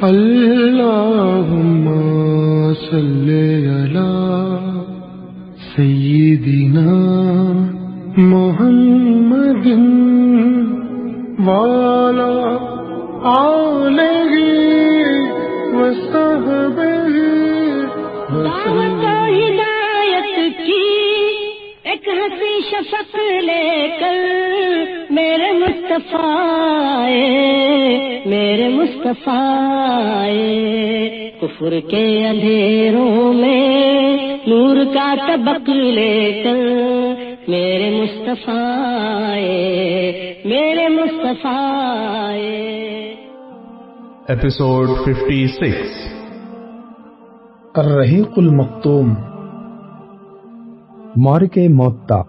اللهم صل على سيدنا محمد وعلى آله وصحبه دعوت و ہدایت کی ایک ہنسی شفق لے کر میرے مصطفیٰ آئے، میرے مصطفیٰ۔ کفر کے اندھیروں میں نور کا طبق لے کر میرے مصطفیٰ میرے مصطفیٰ۔ Episode 56 الرحیق المختوم مورک موتا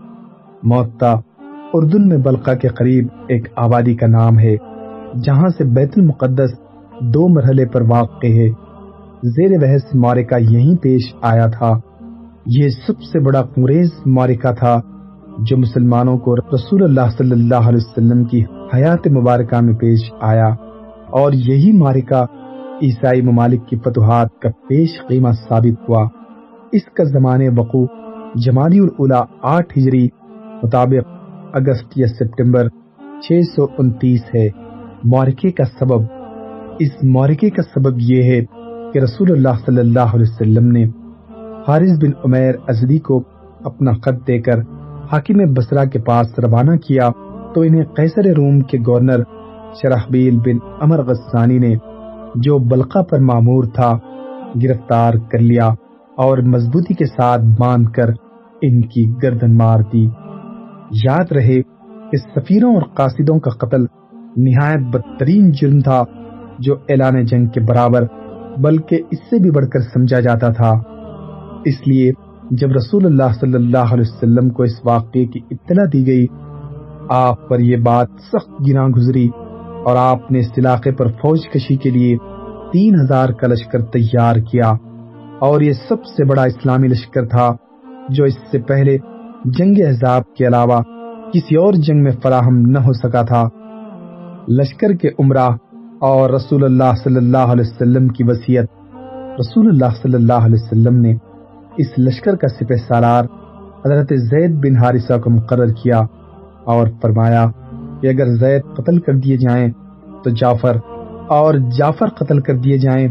موتا اردن میں بلقا کے قریب ایک آبادی کا نام ہے جہاں سے بیت المقدس دو مرحلے پر واقع ہے۔ زیر بحث مورکہ یہیں پیش آیا تھا۔ یہ سب سے بڑا انگریز مورکہ تھا جو مسلمانوں کو رسول اللہ صلی اللہ علیہ وسلم کی حیات مبارکہ میں پیش آیا۔ اور یہی مارکہ عیسائی ممالک کی فتوحات کا پیش قیمہ ثابت ہوا۔ اس کا زمانے وقوع جمالی الاولا آٹھ ہجری مطابق اگست یا سپٹمبر چھ سو انتیس ہے۔ مورکے کا سبب۔ اس مورکے کا سبب یہ ہے کہ رسول اللہ صلی اللہ علیہ وسلم نے حارث بن عمیر ازدی کو اپنا خط دے کر حاکم بسرا کے پاس روانہ کیا تو انہیں قیصر روم کے گورنر شرحبیل بن امر غسانی نے جو بلقا پر معمور تھا گرفتار کر لیا اور مضبوطی کے ساتھ باندھ کر ان کی گردن مار دی۔ یاد رہے کہ سفیروں اور قاصدوں کا قتل نہایت بدترین جرم تھا جو اعلان جنگ کے برابر، بلکہ اس سے بھی بڑھ کر سمجھا جاتا تھا۔ اس لیے جب رسول اللہ صلی اللہ علیہ وسلم کو اس واقعے کی اطلاع دی گئی، آپ پر یہ بات سخت گنا گزری اور آپ نے اس علاقے پر فوج کشی کے لیے تین ہزار کا لشکر تیار کیا۔ اور یہ سب سے بڑا اسلامی لشکر تھا جو اس سے پہلے جنگ احزاب کے علاوہ کسی اور جنگ میں فراہم نہ ہو سکا تھا۔ لشکر کے عمرہ اور رسول اللہ صلی اللہ علیہ وسلم کی وصیت۔ رسول اللہ صلی اللہ علیہ وسلم نے اس لشکر کا سپہ سالار حضرت زید بن حارثہ کو مقرر کیا اور فرمایا کہ اگر زید قتل کر دیے جائیں تو جعفر اور جعفر قتل کر دیے جائیں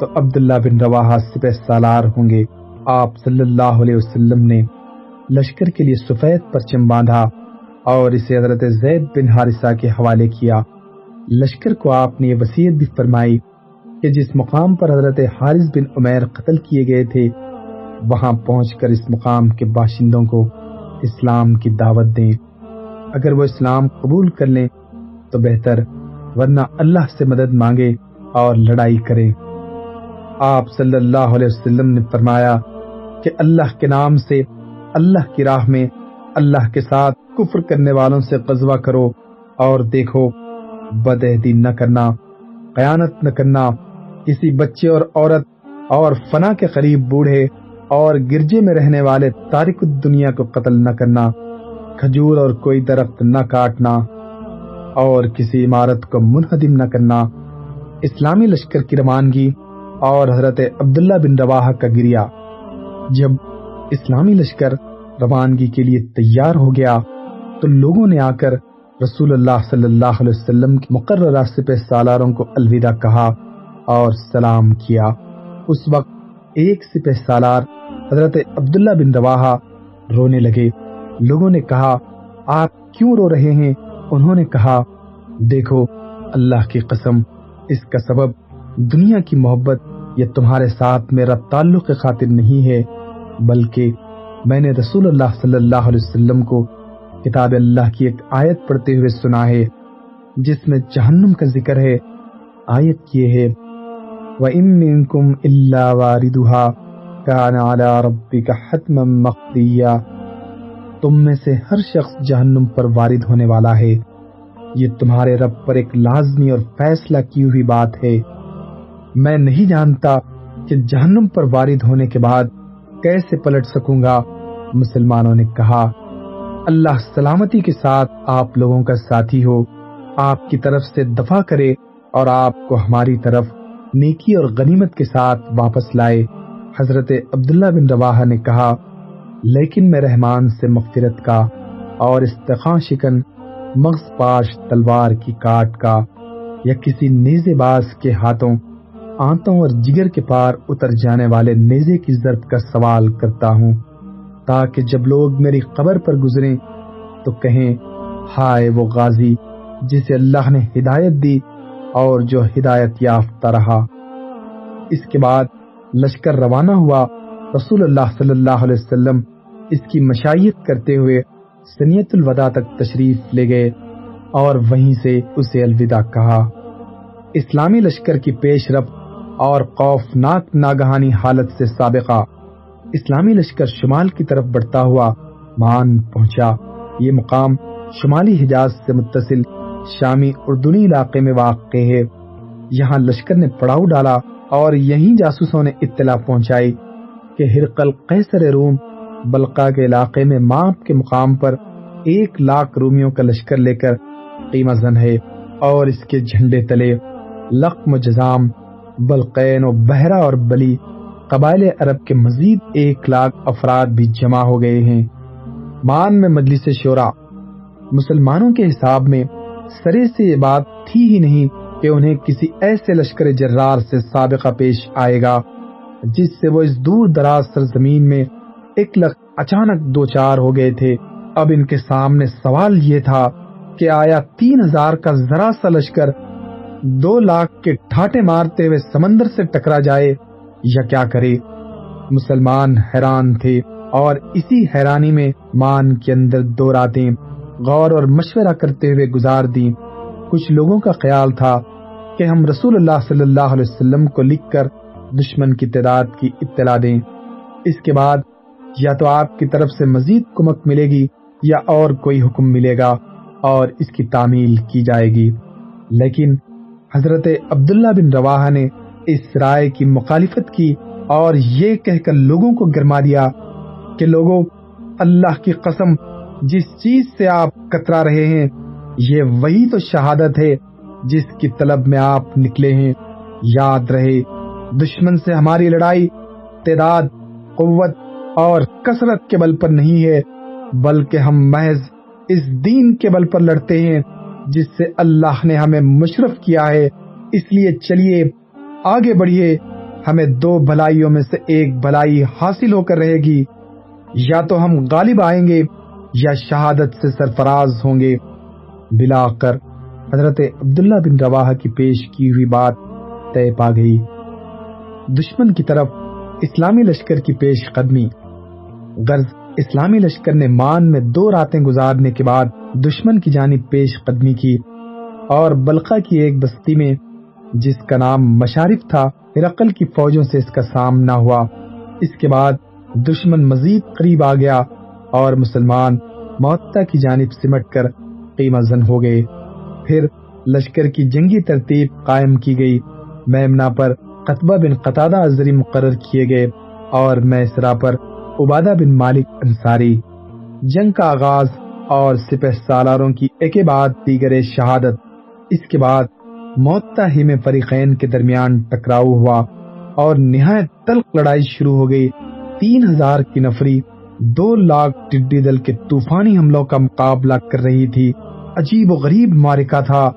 تو عبداللہ بن رواحہ سپہ سالار ہوں گے۔ آپ صلی اللہ علیہ وسلم نے لشکر کے لیے سفید پرچم باندھا اور اسے حضرت زید بن حارثہ کے حوالے کیا۔ لشکر کو آپ نے یہ وصیت بھی فرمائی کہ جس مقام پر حضرت حارث بن عمیر قتل کیے گئے تھے، وہاں پہنچ کر اس مقام کے باشندوں کو اسلام کی دعوت دیں۔ اگر وہ اسلام قبول کر لیں تو بہتر، ورنہ اللہ سے مدد مانگے اور لڑائی کریں آپ صلی اللہ علیہ وسلم نے فرمایا کہ اللہ کے نام سے، اللہ کی راہ میں، اللہ کے ساتھ کفر کرنے والوں سے قزوہ کرو اور دیکھو بدعہدی نہ کرنا، قیانت نہ کرنا، کسی بچے اور عورت اور فنا کے قریب بوڑھے اور گرجے میں رہنے والے تارک دنیا کو قتل نہ کرنا، کھجور اور کوئی درخت نہ کاٹنا اور کسی عمارت کو منہدم نہ کرنا۔ اسلامی لشکر کی روانگی اور حضرت عبداللہ بن رواح کا گریا۔ جب اسلامی لشکر روانگی کے لیے تیار ہو گیا تو لوگوں نے آ کر رسول اللہ صلی اللہ علیہ وسلم کی مقررہ سپہ سالاروں کو الوداع کہا اور سلام کیا۔ اس وقت ایک سپہ سالار حضرت عبداللہ بن رواحہ رونے لگے۔ لوگوں نے کہا، آپ کیوں رو رہے ہیں؟ انہوں نے کہا، دیکھو، اللہ کی قسم، اس کا سبب دنیا کی محبت یا تمہارے ساتھ میرا تعلق خاطر نہیں ہے، بلکہ میں نے رسول اللہ صلی اللہ علیہ وسلم کو کتاب اللہ کی ایک آیت پڑھتے ہوئے سنا ہے، جس میں جہنم کا ذکر ہے، آیت یہ ہے، وَإِن مِّنكُمْ إِلَّا وَارِدُهَا كَانَ عَلَى رَبِّكَ حَتْمًا مَقْضِيًّا۔ تم میں سے ہر شخص جہنم پر وارد ہونے والا ہے۔ یہ تمہارے رب پر ایک لازمی اور فیصلہ کی ہوئی بات ہے۔ میں نہیں جانتا کہ جہنم پر وارد ہونے کے بعد کیسے پلٹ سکوں گا، مسلمانوں نے کہا۔ اللہ سلامتی کے ساتھ آپ لوگوں کا ساتھی ہو، آپ کی طرف سے دفاع کرے اور آپ کو ہماری طرف نیکی اور غنیمت کے ساتھ واپس لائے۔ حضرت عبداللہ بن رواحہ نے کہا، لیکن میں رحمان سے مغفرت کا اور استخان شکن، مغز پاش تلوار کی کاٹ کا یا کسی نیزے باز کے ہاتھوں، آنتوں اور جگر کے پار اتر جانے والے نیزے کی ضرب کا سوال کرتا ہوں۔ تاکہ جب لوگ میری قبر پر گزریں تو کہیں، ہائے وہ غازی جسے اللہ نے ہدایت دی اور جو ہدایت یافتہ رہا۔ اس کے بعد لشکر روانہ ہوا۔ رسول اللہ صلی اللہ علیہ وسلم اس کی مشائیت کرتے ہوئے سنیت الوداع تک تشریف لے گئے اور وہیں سے اسے الوداع کہا۔ اسلامی لشکر کی پیش رفت اور خوفناک ناگہانی حالت سے سابقہ اسلامی لشکر شمال کی طرف بڑھتا ہوا مان پہنچا۔ یہ مقام شمالی حجاز سے متصل شامی اردنی علاقے میں واقع ہے۔ یہاں لشکر نے پڑاؤ ڈالا اور یہیں جاسوسوں نے اطلاع پہنچائی کہ ہرقل قیصر روم بلقا کے علاقے میں ماپ کے مقام پر ایک لاکھ رومیوں کا لشکر لے کر قیمہ زن ہے اور اس کے جھنڈے تلے لقم و جزام، بلقین و بہرا اور بلی قبائل عرب کے مزید ایک لاکھ افراد بھی جمع ہو گئے ہیں۔ مان میں مجلس شورا مسلمانوں کے حساب میں سرے سے یہ بات تھی ہی نہیں کہ انہیں کسی ایسے لشکر جرار سے سابقہ پیش آئے گا جس سے وہ اس دور دراز سرزمین میں ایک لخ اچانک دو چار ہو گئے تھے۔ اب ان کے سامنے سوال یہ تھا کہ آیا تین ہزار کا ذرا سا لشکر دو لاکھ کے ٹھاٹے مارتے ہوئے سمندر سے ٹکرا جائے یا کیا کرے؟ مسلمان حیران تھے اور اسی حیرانی میں مان کے اندر دو راتیں غور اور مشورہ کرتے ہوئے گزار دی کچھ لوگوں کا خیال تھا کہ ہم رسول اللہ صلی اللہ علیہ وسلم کو لکھ کر دشمن کی تعداد کی اطلاع دیں۔ اس کے بعد یا تو آپ کی طرف سے مزید کمک ملے گی یا اور کوئی حکم ملے گا اور اس کی تعمیل کی جائے گی۔ لیکن حضرت عبداللہ بن رواحہ نے اس رائے کی مخالفت کی اور یہ کہہ کر لوگوں کو گرما دیا کہ لوگوں، اللہ کی قسم، جس چیز سے آپ کترا رہے ہیں، یہ وہی تو شہادت ہے جس کی طلب میں آپ نکلے ہیں۔ یاد رہے، دشمن سے ہماری لڑائی، تعداد، قوت اور کثرت کے بل پر نہیں ہے، بلکہ ہم محض اس دین کے بل پر لڑتے ہیں جس سے اللہ نے ہمیں مشرف کیا ہے۔ اس لیے چلیے آگے بڑھیے، ہمیں دو بھلائیوں میں سے ایک بھلائی حاصل ہو کر رہے گی۔ یا تو ہم غالب آئیں گے یا شہادت سے سرفراز ہوں گے۔ بلا کر حضرت عبداللہ بن رواح کی پیش کی ہوئی بات طے پا گئی۔ دشمن کی طرف اسلامی لشکر کی پیش قدمی۔ غرض اسلامی لشکر نے مان میں دو راتیں گزارنے کے بعد دشمن کی جانب پیش قدمی کی اور بلقا کی ایک بستی میں جس کا نام مشارف تھا، ہرقل کی فوجوں سے اس کا سامنا ہوا۔ اس کے بعد دشمن مزید قریب آ گیا اور مسلمان معتا کی جانب سمٹ کر قیمہ زن ہو گئے۔ پھر لشکر کی جنگی ترتیب قائم کی گئی۔ میمنا پر قطبہ بن قطادہ ازری مقرر کیے گئے اور میسرا پر عبادہ بن مالک انصاری۔ جنگ کا آغاز اور سپہ سالاروں کی ایک بعد دیگر شہادت۔ اس کے بعد ہی میں فریقین کے درمیان ٹکراؤ ہوا اور نہایت تلق لڑائی شروع ہو گئی۔ تین ہزار کی نفری، دو لاکھ ٹڈی دل کے طوفانی حملوں کا مقابلہ کر رہی تھی۔ عجیب و غریب مارکا تھا۔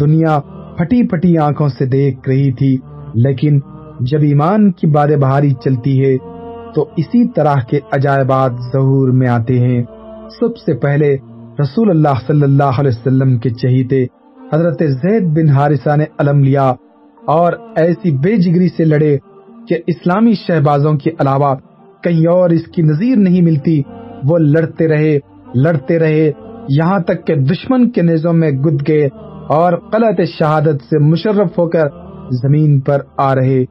دنیا پھٹی پھٹی آنکھوں سے دیکھ رہی تھی۔ لیکن جب ایمان کی باد بہاری چلتی ہے، تو اسی طرح کے عجائبات ظہور میں آتے ہیں۔ سب سے پہلے رسول اللہ صلی اللہ علیہ وسلم کے چہیتے حضرت زید بن حارثہ نے علم لیا اور ایسی بے جگری سے لڑے کہ اسلامی شہبازوں کے علاوہ کہیں اور اس کی نظیر نہیں ملتی۔ وہ لڑتے رہے لڑتے رہے، یہاں تک کہ دشمن کے نیزوں میں گد گئے اور قلعت شہادت سے مشرف ہو کر زمین پر آ رہے۔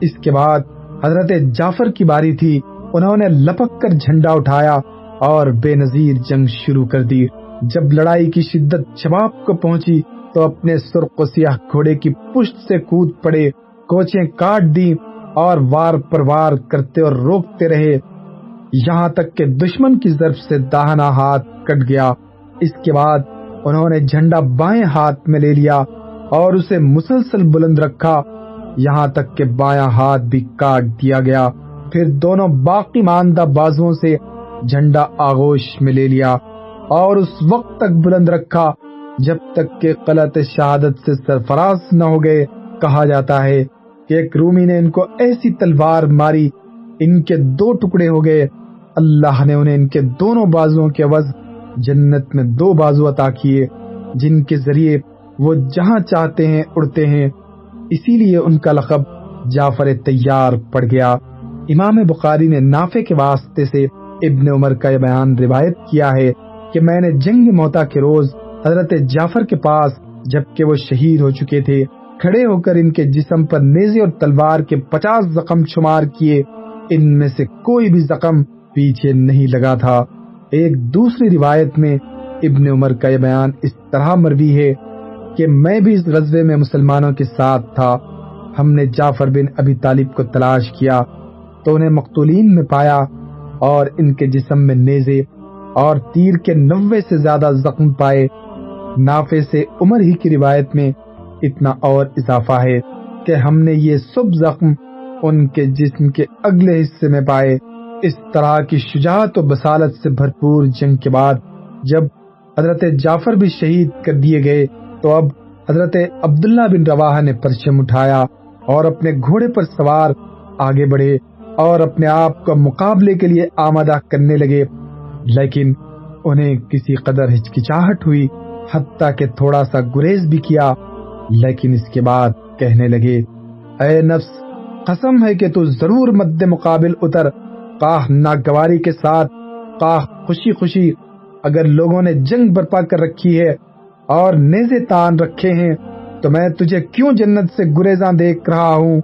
اس کے بعد حضرت جعفر کی باری تھی، انہوں نے لپک کر جھنڈا اٹھایا اور بے نظیر جنگ شروع کر دی۔ جب لڑائی کی شدت شباب کو پہنچی تو اپنے سرخ و سیاہ گھوڑے کی پشت سے کود پڑے، کوچیں کاٹ دی اور وار پر وار کرتے اور روکتے رہے۔ یہاں تک کہ دشمن کی ضرب سے داہنا ہاتھ کٹ گیا۔ اس کے بعد انہوں نے جھنڈا بائیں ہاتھ میں لے لیا اور اسے مسلسل بلند رکھا۔ یہاں تک کہ بایاں ہاتھ بھی کاٹ دیا گیا۔ پھر دونوں باقی ماندہ بازوؤں سے جھنڈا آغوش میں لے لیا اور اس وقت تک بلند رکھا۔ جب تک کہ قلت شہادت سے سرفراز نہ ہو گئے، کہا جاتا ہے کہ ایک رومی نے ان کو ایسی تلوار ماری، ان کے دو ٹکڑے ہو گئے۔ اللہ نے انہیں ان کے دونوں بازوؤں کے عوض جنت میں دو بازو عطا کیے، جن کے ذریعے وہ جہاں چاہتے ہیں اڑتے ہیں۔ اسی لیے ان کا لقب جعفر تیار پڑ گیا۔ امام بخاری نے نافع کے واسطے سے ابن عمر کا یہ بیان روایت کیا ہے کہ میں نے جنگ موتا کے روز حضرت جعفر کے پاس جبکہ وہ شہید ہو چکے تھے، کھڑے ہو کر ان کے جسم پر نیزے اور تلوار کے پچاس زخم شمار کیے۔ ان میں سے کوئی بھی زخم پیچھے نہیں لگا تھا۔ ایک دوسری روایت میں ابن عمر کا یہ بیان اس طرح مروی ہے کہ میں بھی اس غزوے میں مسلمانوں کے ساتھ تھا۔ ہم نے جعفر بن ابی طالب کو تلاش کیا تو انہیں مقتولین میں پایا اور ان کے جسم میں نیزے اور تیر کے نوے سے زیادہ زخم پائے۔ نافے سے عمر ہی کی روایت میں اتنا اور اضافہ ہے کہ ہم نے یہ سب زخم ان کے جسم کے اگلے حصے میں پائے۔ اس طرح کی شجاعت و بسالت سے بھرپور جنگ کے بعد جب حضرت جعفر بھی شہید کر دیے گئے، تو اب حضرت عبداللہ بن رواحہ نے پرچم اٹھایا اور اپنے گھوڑے پر سوار آگے بڑھے اور اپنے آپ کو مقابلے کے لیے آمادہ کرنے لگے، لیکن انہیں کسی قدر ہچکچاہٹ ہوئی۔ حتیٰ کہ تھوڑا سا گریز بھی کیا، لیکن اس کے بعد کہنے لگے، اے نفس، قسم ہے کہ تو ضرور مد مقابل اتر، قاہ ناگواری کے ساتھ، قاہ خوشی خوشی، اگر لوگوں نے جنگ برپا کر رکھی ہے اور نیزے تان رکھے ہیں، تو میں تجھے کیوں جنت سے گریزاں دیکھ رہا ہوں؟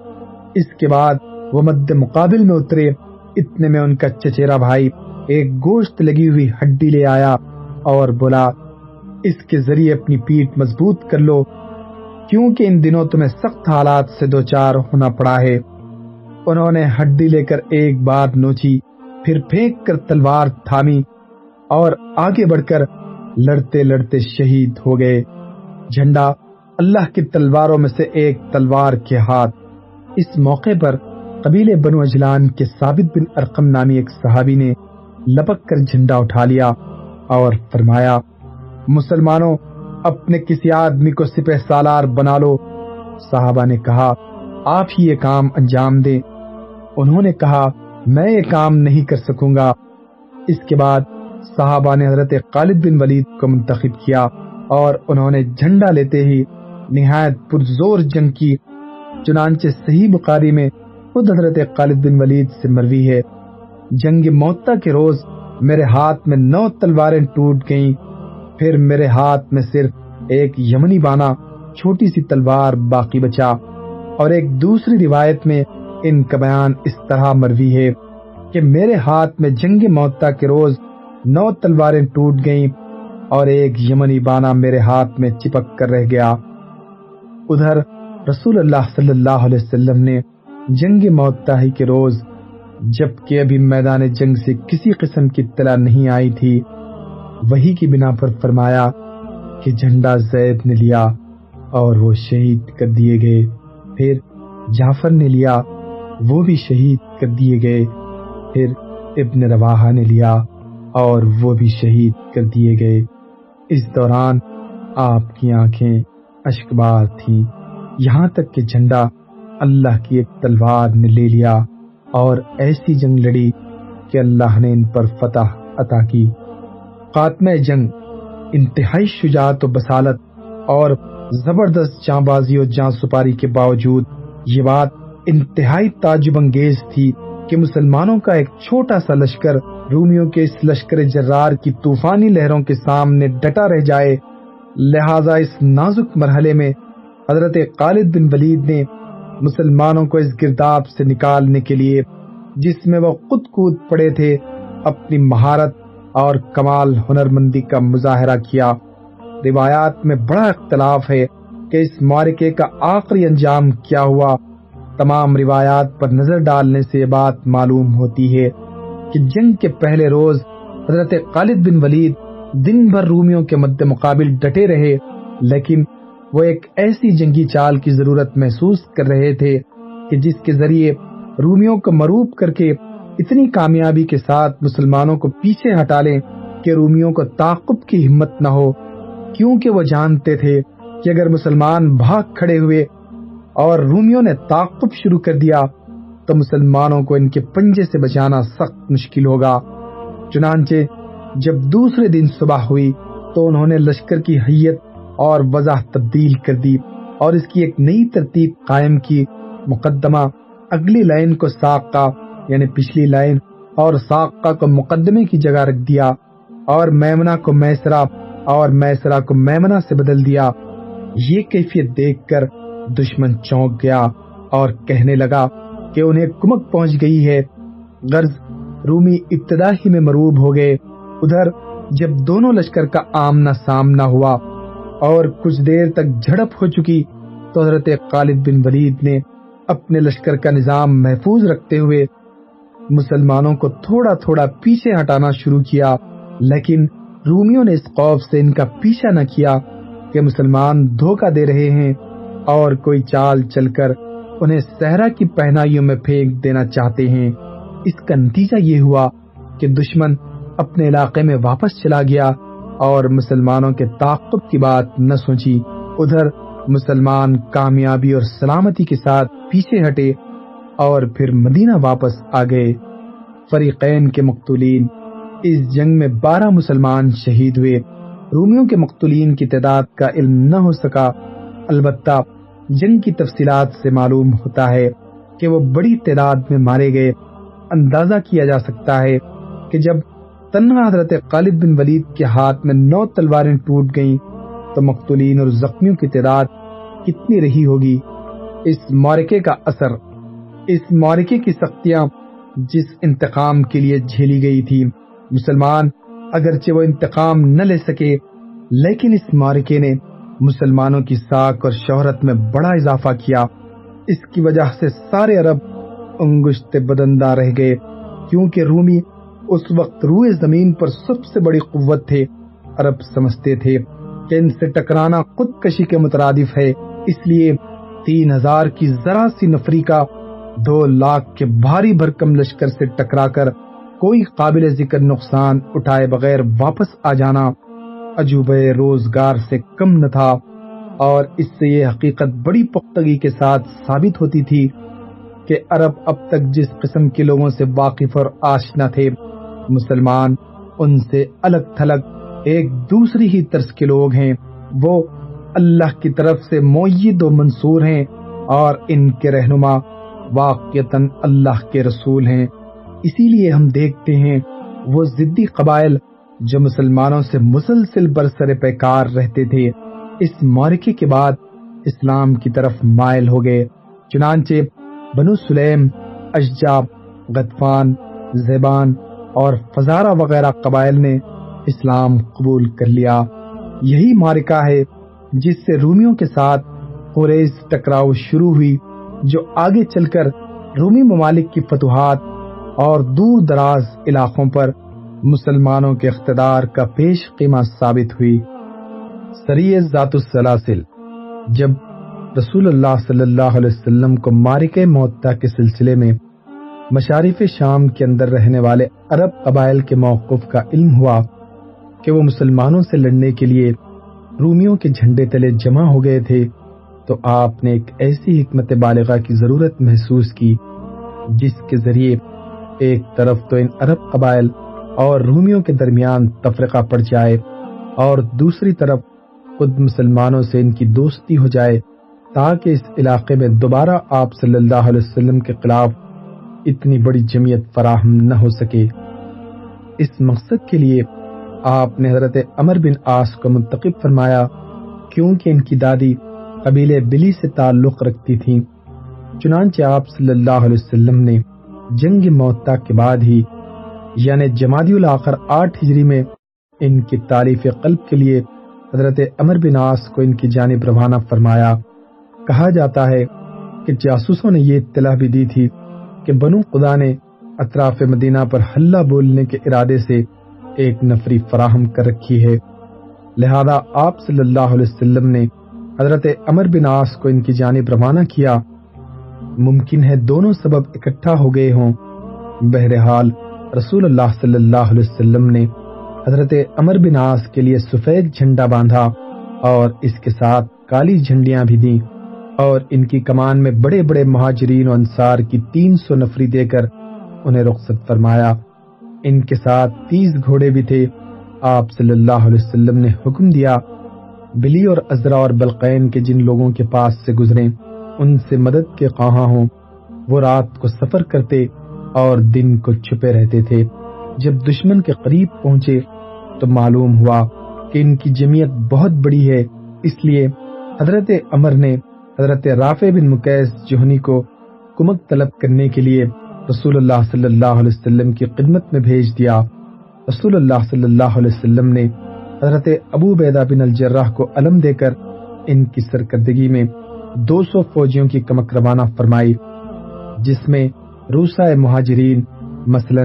اس کے بعد وہ مد مقابل میں اترے، اتنے میں ان کا چچیرا بھائی ایک گوشت لگی ہوئی ہڈی لے آیا اور بولا اس کے ذریعے اپنی پیٹ مضبوط کر لو، کیونکہ ان دنوں تمہیں سخت حالات سے دو چار ہونا پڑا ہے۔ انہوں نے ہڈی لے کر ایک بار نوچی، پھر پھینک کر تلوار تھامی اور آگے بڑھ کر لڑتے لڑتے شہید ہو گئے۔ جھنڈا اللہ کی تلواروں میں سے ایک تلوار کے ہاتھ۔ اس موقع پر قبیل بنو اجلان کے ثابت بن ارقم نامی ایک صحابی نے لپک کر جھنڈا اٹھا لیا اور فرمایا مسلمانوں، اپنے کسی آدمی کو سپہ سالار بنا لو۔ صحابہ نے کہا، آپ ہی یہ کام انجام دیں۔ انہوں نے کہا، میں یہ کام نہیں کر سکوں گا۔ اس کے بعد صحابہ نے حضرت خالد بن ولید کو منتخب کیا اور انہوں نے جھنڈا لیتے ہی نہایت پرزور جنگ کی۔ چنانچہ صحیح بخاری میں خود حضرت خالد بن ولید سے مروی ہے۔ جنگ موتا کے روز میرے ہاتھ میں نو تلواریں ٹوٹ گئیں۔ پھر میرے ہاتھ میں صرف ایک یمنی بانا چھوٹی سی تلوار باقی بچا اور ایک دوسری روایت میں ان کا بیان اس طرح مروی ہے کہ میرے ہاتھ میں جنگ موتا کے روز نو تلواریں ٹوٹ گئیں اور ایک یمنی بانا میرے ہاتھ میں چپک کر رہ گیا۔ ادھر رسول اللہ صلی اللہ علیہ وسلم نے جنگ موتا ہی کے روز، جبکہ ابھی میدان جنگ سے کسی قسم کی اطلاع نہیں آئی تھی وہی کی بنا پر فرمایا کہ جھنڈا زید نے لیا اور وہ شہید کر دیے گئے۔ پھر جعفر نے لیا، وہ بھی شہید کر دیے گئے۔ پھر ابن رواحہ نے لیا اور وہ بھی شہید کر دیے گئے۔ اس دوران آپ کی آنکھیں اشکبار تھیں۔ یہاں تک کہ جھنڈا اللہ کی ایک تلوار نے لے لیا اور ایسی جنگ لڑی کہ اللہ نے ان پر فتح عطا کی۔ خاتمہ جنگ، انتہائی شجاعت و بسالت اور زبردست جاں بازی اور جاں سپاری کے باوجود، یہ بات انتہائی تعجب انگیز تھی کہ مسلمانوں کا ایک چھوٹا سا لشکر رومیوں کے اس لشکر جرار کی طوفانی لہروں کے سامنے ڈٹا رہ جائے۔ لہذا اس نازک مرحلے میں حضرت خالد بن ولید نے مسلمانوں کو اس گرداب سے نکالنے کے لیے، جس میں وہ خود کود پڑے تھے، اپنی مہارت اور کمال ہنر مندی کا مظاہرہ کیا۔ روایات میں بڑا اختلاف ہے کہ اس مارکے کا آخری انجام کیا ہوا۔ تمام روایات پر نظر ڈالنے سے یہ بات معلوم ہوتی ہے کہ جنگ کے پہلے روز حضرت خالد بن ولید دن بھر رومیوں کے مد مقابل ڈٹے رہے، لیکن وہ ایک ایسی جنگی چال کی ضرورت محسوس کر رہے تھے کہ جس کے ذریعے رومیوں کو مروب کر کے اتنی کامیابی کے ساتھ مسلمانوں کو پیچھے ہٹا لیں کہ رومیوں کو تعقب کی ہمت نہ ہو، کیونکہ وہ جانتے تھے کہ اگر مسلمان بھاگ کھڑے ہوئے اور رومیوں نے تعقب شروع کر دیا، تو مسلمانوں کو ان کے پنجے سے بچانا سخت مشکل ہوگا۔ چنانچہ جب دوسرے دن صبح ہوئی، تو انہوں نے لشکر کی حیت اور وضاح تبدیل کر دی اور اس کی ایک نئی ترتیب قائم کی۔ مقدمہ، اگلی لائن کو ساقہ۔ یعنی پچھلی لائن اور ساقہ کو مقدمے کی جگہ رکھ دیا اور میمنا کو میسرا اور میسرا کو میمنا سے بدل دیا۔ یہ کیفیت دیکھ کر دشمن چونک گیا اور کہنے لگا کہ انہیں کمک پہنچ گئی ہے۔ غرض رومی ابتدا ہی میں مروب ہو گئے۔ ادھر جب دونوں لشکر کا آمنا سامنا ہوا اور کچھ دیر تک جھڑپ ہو چکی تو حضرت خالد بن ولید نے اپنے لشکر کا نظام محفوظ رکھتے ہوئے مسلمانوں کو تھوڑا تھوڑا پیچھے ہٹانا شروع کیا، لیکن رومیوں نے اس خوف سے ان کا پیچھا نہ کیا کہ مسلمان دھوکہ دے رہے ہیں اور کوئی چال چل کر انہیں صحرا کی پہنائیوں میں پھینک دینا چاہتے ہیں۔ اس کا نتیجہ یہ ہوا کہ دشمن اپنے علاقے میں واپس چلا گیا اور مسلمانوں کے تعقب کی بات نہ سوچی۔ ادھر مسلمان کامیابی اور سلامتی کے ساتھ پیچھے ہٹے اور پھر مدینہ واپس آ گئے۔ فریقین کے مقتولین اس جنگ میں بارہ مسلمان شہید ہوئے۔ رومیوں کے مقتولین کی تعداد کا علم نہ ہو سکا۔ البتہ جنگ کی تفصیلات سے معلوم ہوتا ہے کہ وہ بڑی تعداد میں مارے گئے۔ اندازہ کیا جا سکتا ہے کہ جب تنہا حضرت خالد بن ولید کے ہاتھ میں نو تلواریں ٹوٹ گئیں، تو مقتولین اور زخمیوں کی تعداد کتنی رہی ہوگی۔ اس مورکے کا اثر اس مورکے کی سختیاں جس انتقام کے لیے جھیلی گئی تھی۔ مسلمان اگرچہ وہ انتقام نہ لے سکے، لیکن اس مارکے نے مسلمانوں کی ساکھ اور شہرت میں بڑا اضافہ کیا۔ اس کی وجہ سے سارے عرب انگشت بدندہ رہ گئے، کیونکہ رومی اس وقت روئے زمین پر سب سے بڑی قوت تھے۔ عرب سمجھتے تھے کہ ان سے ٹکرانا خود کشی کے مترادف ہے، اس لیے تین ہزار کی ذرا سی نفری کا دو لاکھ کے بھاری بھرکم لشکر سے ٹکرا کر کوئی قابل ذکر نقصان اٹھائے بغیر واپس آ جانا عجوبہ روزگار سے کم نہ تھا اور اس سے یہ حقیقت بڑی پختگی کے ساتھ ثابت ہوتی تھی کہ عرب اب تک جس قسم کے لوگوں سے واقف اور آشنا تھے، مسلمان ان سے الگ تھلگ، ایک دوسری ہی طرز کے لوگ ہیں۔ وہ اللہ کی طرف سے معید و منصور ہیں اور ان کے رہنما واقعتاً اللہ کے رسول ہیں۔ اسی لیے ہم دیکھتے ہیں وہ ضدی قبائل جو مسلمانوں سے مسلسل برسر پیکار رہتے تھے، اس مورکے کے بعد اسلام کی طرف مائل ہو گئے۔ چنانچہ بنو سلیم، اشجاب، غطفان، زیبان اور فزارہ وغیرہ قبائل نے اسلام قبول کر لیا۔ یہی مارکا ہے جس سے رومیوں کے ساتھ قریز ٹکراؤ شروع ہوئی۔ جو آگے چل کر رومی ممالک کی فتوحات اور دور دراز علاقوں پر مسلمانوں کے اقتدار کا پیش قیمہ ثابت ہوئی۔ سری ذات السلاسل، جب رسول اللہ صلی اللہ علیہ وسلم کو مارک معتا کے سلسلے میں مشارف شام کے اندر رہنے والے عرب قبائل کے موقف کا علم ہوا کہ وہ مسلمانوں سے لڑنے کے لیے رومیوں کے جھنڈے تلے جمع ہو گئے تھے۔ تو آپ نے ایک ایسی حکمت بالغہ کی ضرورت محسوس کی، جس کے ذریعے ایک طرف تو ان عرب قبائل اور رومیوں کے درمیان تفرقہ پڑ جائے اور دوسری طرف خود مسلمانوں سے ان کی دوستی ہو جائے، تاکہ اس علاقے میں دوبارہ آپ صلی اللہ علیہ وسلم کے خلاف اتنی بڑی جمعیت فراہم نہ ہو سکے۔ اس مقصد کے لیے آپ نے حضرت عمر بن آس کو منتخب فرمایا، کیونکہ ان کی دادی قبیلے بلی سے تعلق رکھتی تھی چنانچہ آپ صلی اللہ علیہ وسلم نے جنگ موتا کے بعد ہی یعنی جمادی الاخر آٹھ ہجری میں، ان کی تعریف قلب کے لیے حضرت امر بن آس کو ان کی جانب روانہ فرمایا۔ کہا جاتا ہے کہ جاسوسوں نے یہ اطلاع بھی دی تھی کہ بنو خدا نے اطراف مدینہ پر حلہ بولنے کے ارادے سے ایک نفری فراہم کر رکھی ہے۔ لہذا آپ صلی اللہ علیہ وسلم نے حضرت امر بن آس کو ان کی جانب روانہ کیا۔ ممکن ہے دونوں سبب اکٹھا ہو گئے ہوں۔ بہرحال رسول اللہ صلی اللہ علیہ وسلم نے حضرت امر بن آس کے لیے سفید جھنڈا باندھا اور اس کے ساتھ کالی جھنڈیاں بھی دیں اور ان کی کمان میں بڑے بڑے مہاجرین و انصار کی تین سو نفری دے کر انہیں رخصت فرمایا۔ ان کے ساتھ تیس گھوڑے بھی تھے۔ آپ صلی اللہ علیہ وسلم نے حکم دیا بلی اور ازرا اور بلقین کے جن لوگوں کے پاس سے گزریں، ان سے مدد کے خواہاں ہوں۔ وہ رات کو سفر کرتے اور دن کو چھپے رہتے تھے۔ جب دشمن کے قریب پہنچے تو معلوم ہوا کہ ان کی جمعیت بہت بڑی ہے۔ اس لیے حضرت عمر نے حضرت رافع بن مکیس جوہنی کو کمک طلب کرنے کے لیے رسول اللہ صلی اللہ علیہ وسلم کی خدمت میں بھیج دیا۔ رسول اللہ صلی اللہ علیہ وسلم نے حضرت ابو بیدہ بن الجرہ کو علم دے کر ان کی سرکردگی میں دو سو فوجیوں کی کمک روانہ فرمائی، جس میں روسا مہاجرین مثلا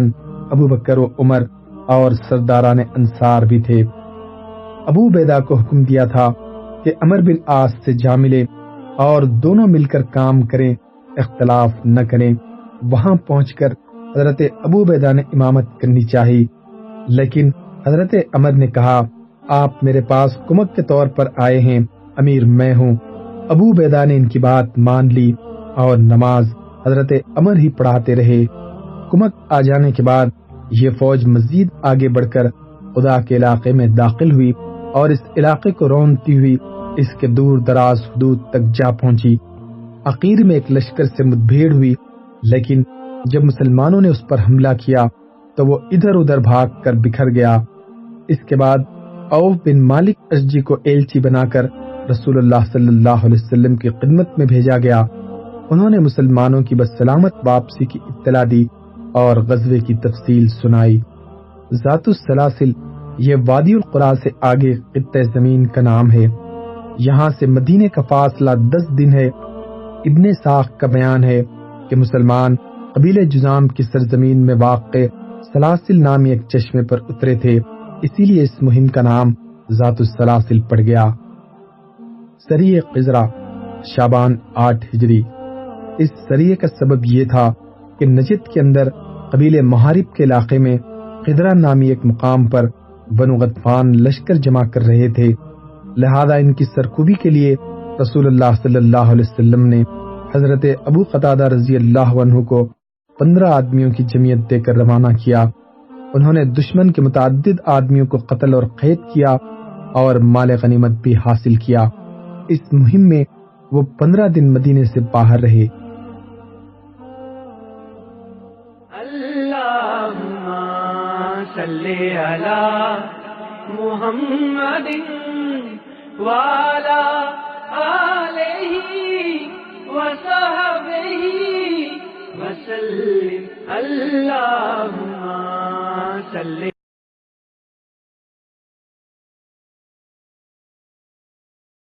ابو بکر و عمر اور سرداران انصار بھی تھے۔ ابو بیدہ کو حکم دیا تھا کہ امر بن آس سے جا ملے اور دونوں مل کر کام کریں، اختلاف نہ کریں۔ وہاں پہنچ کر حضرت ابو بیدہ نے امامت کرنی چاہی، لیکن حضرت عمر نے کہا آپ میرے پاس کمک کے طور پر آئے ہیں، امیر میں ہوں۔ ابو بیدا نے ان کی بات مان لی اور نماز حضرت عمر ہی پڑھاتے رہے۔ کمک آ جانے کے بعد یہ فوج مزید آگے بڑھ کر خدا کے علاقے میں داخل ہوئی اور اس علاقے کو رونتی ہوئی، اس کے دور دراز حدود تک جا پہنچی۔ عقیر میں ایک لشکر سے مدبھیڑ ہوئی، لیکن جب مسلمانوں نے اس پر حملہ کیا تو وہ ادھر ادھر بھاگ کر بکھر گیا۔ اس کے بعد اوف بن مالک اشجی کو ایلچی بنا کر رسول اللہ صلی اللہ علیہ وسلم کی خدمت میں بھیجا گیا۔ انہوں نے مسلمانوں کی بس سلامت واپسی کی اطلاع دی اور غزوے کی تفصیل سنائی۔ ذات السلاسل، یہ وادی القرا سے آگے خطہ زمین کا نام ہے۔ یہاں سے مدینے کا فاصلہ دس دن ہے۔ ابن ساخ کا بیان ہے کہ مسلمان قبیل جزام کی سرزمین میں واقع سلاسل نامی ایک چشمے پر اترے تھے۔ اسی لیے اس مہم کا نام ذات السلاسل پڑ گیا۔ سریع قزرا شابان آٹھ ہجری۔ اس سریع کا سبب یہ تھا کہ نجد کے اندر قبیل محارب کے علاقے میں قدرا نامی ایک مقام پر بنو غطفان لشکر جمع کر رہے تھے۔ لہذا ان کی سرکوبی کے لیے رسول اللہ صلی اللہ علیہ وسلم نے حضرت ابو قطادہ رضی اللہ عنہ کو پندرہ آدمیوں کی جمعیت دے کر روانہ کیا۔ انہوں نے دشمن کے متعدد آدمیوں کو قتل اور قید کیا اور مال غنیمت بھی حاصل کیا۔ اس مہم میں وہ پندرہ دن مدینے سے باہر رہے۔ محمد والا وسلم اللہ